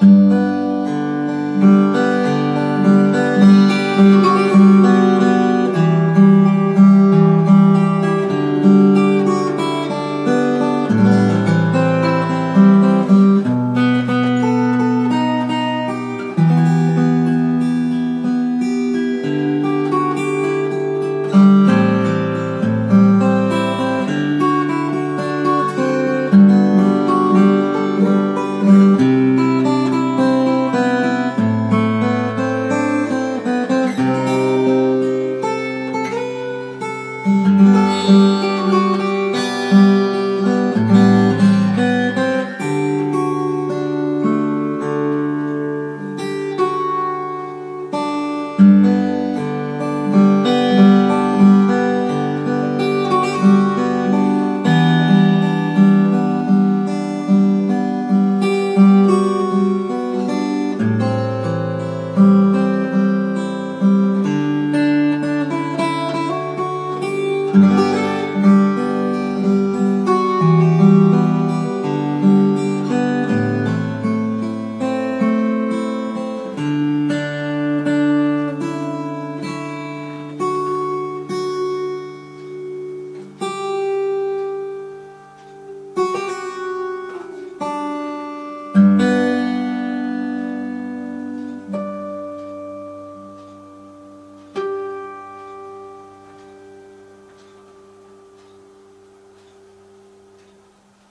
you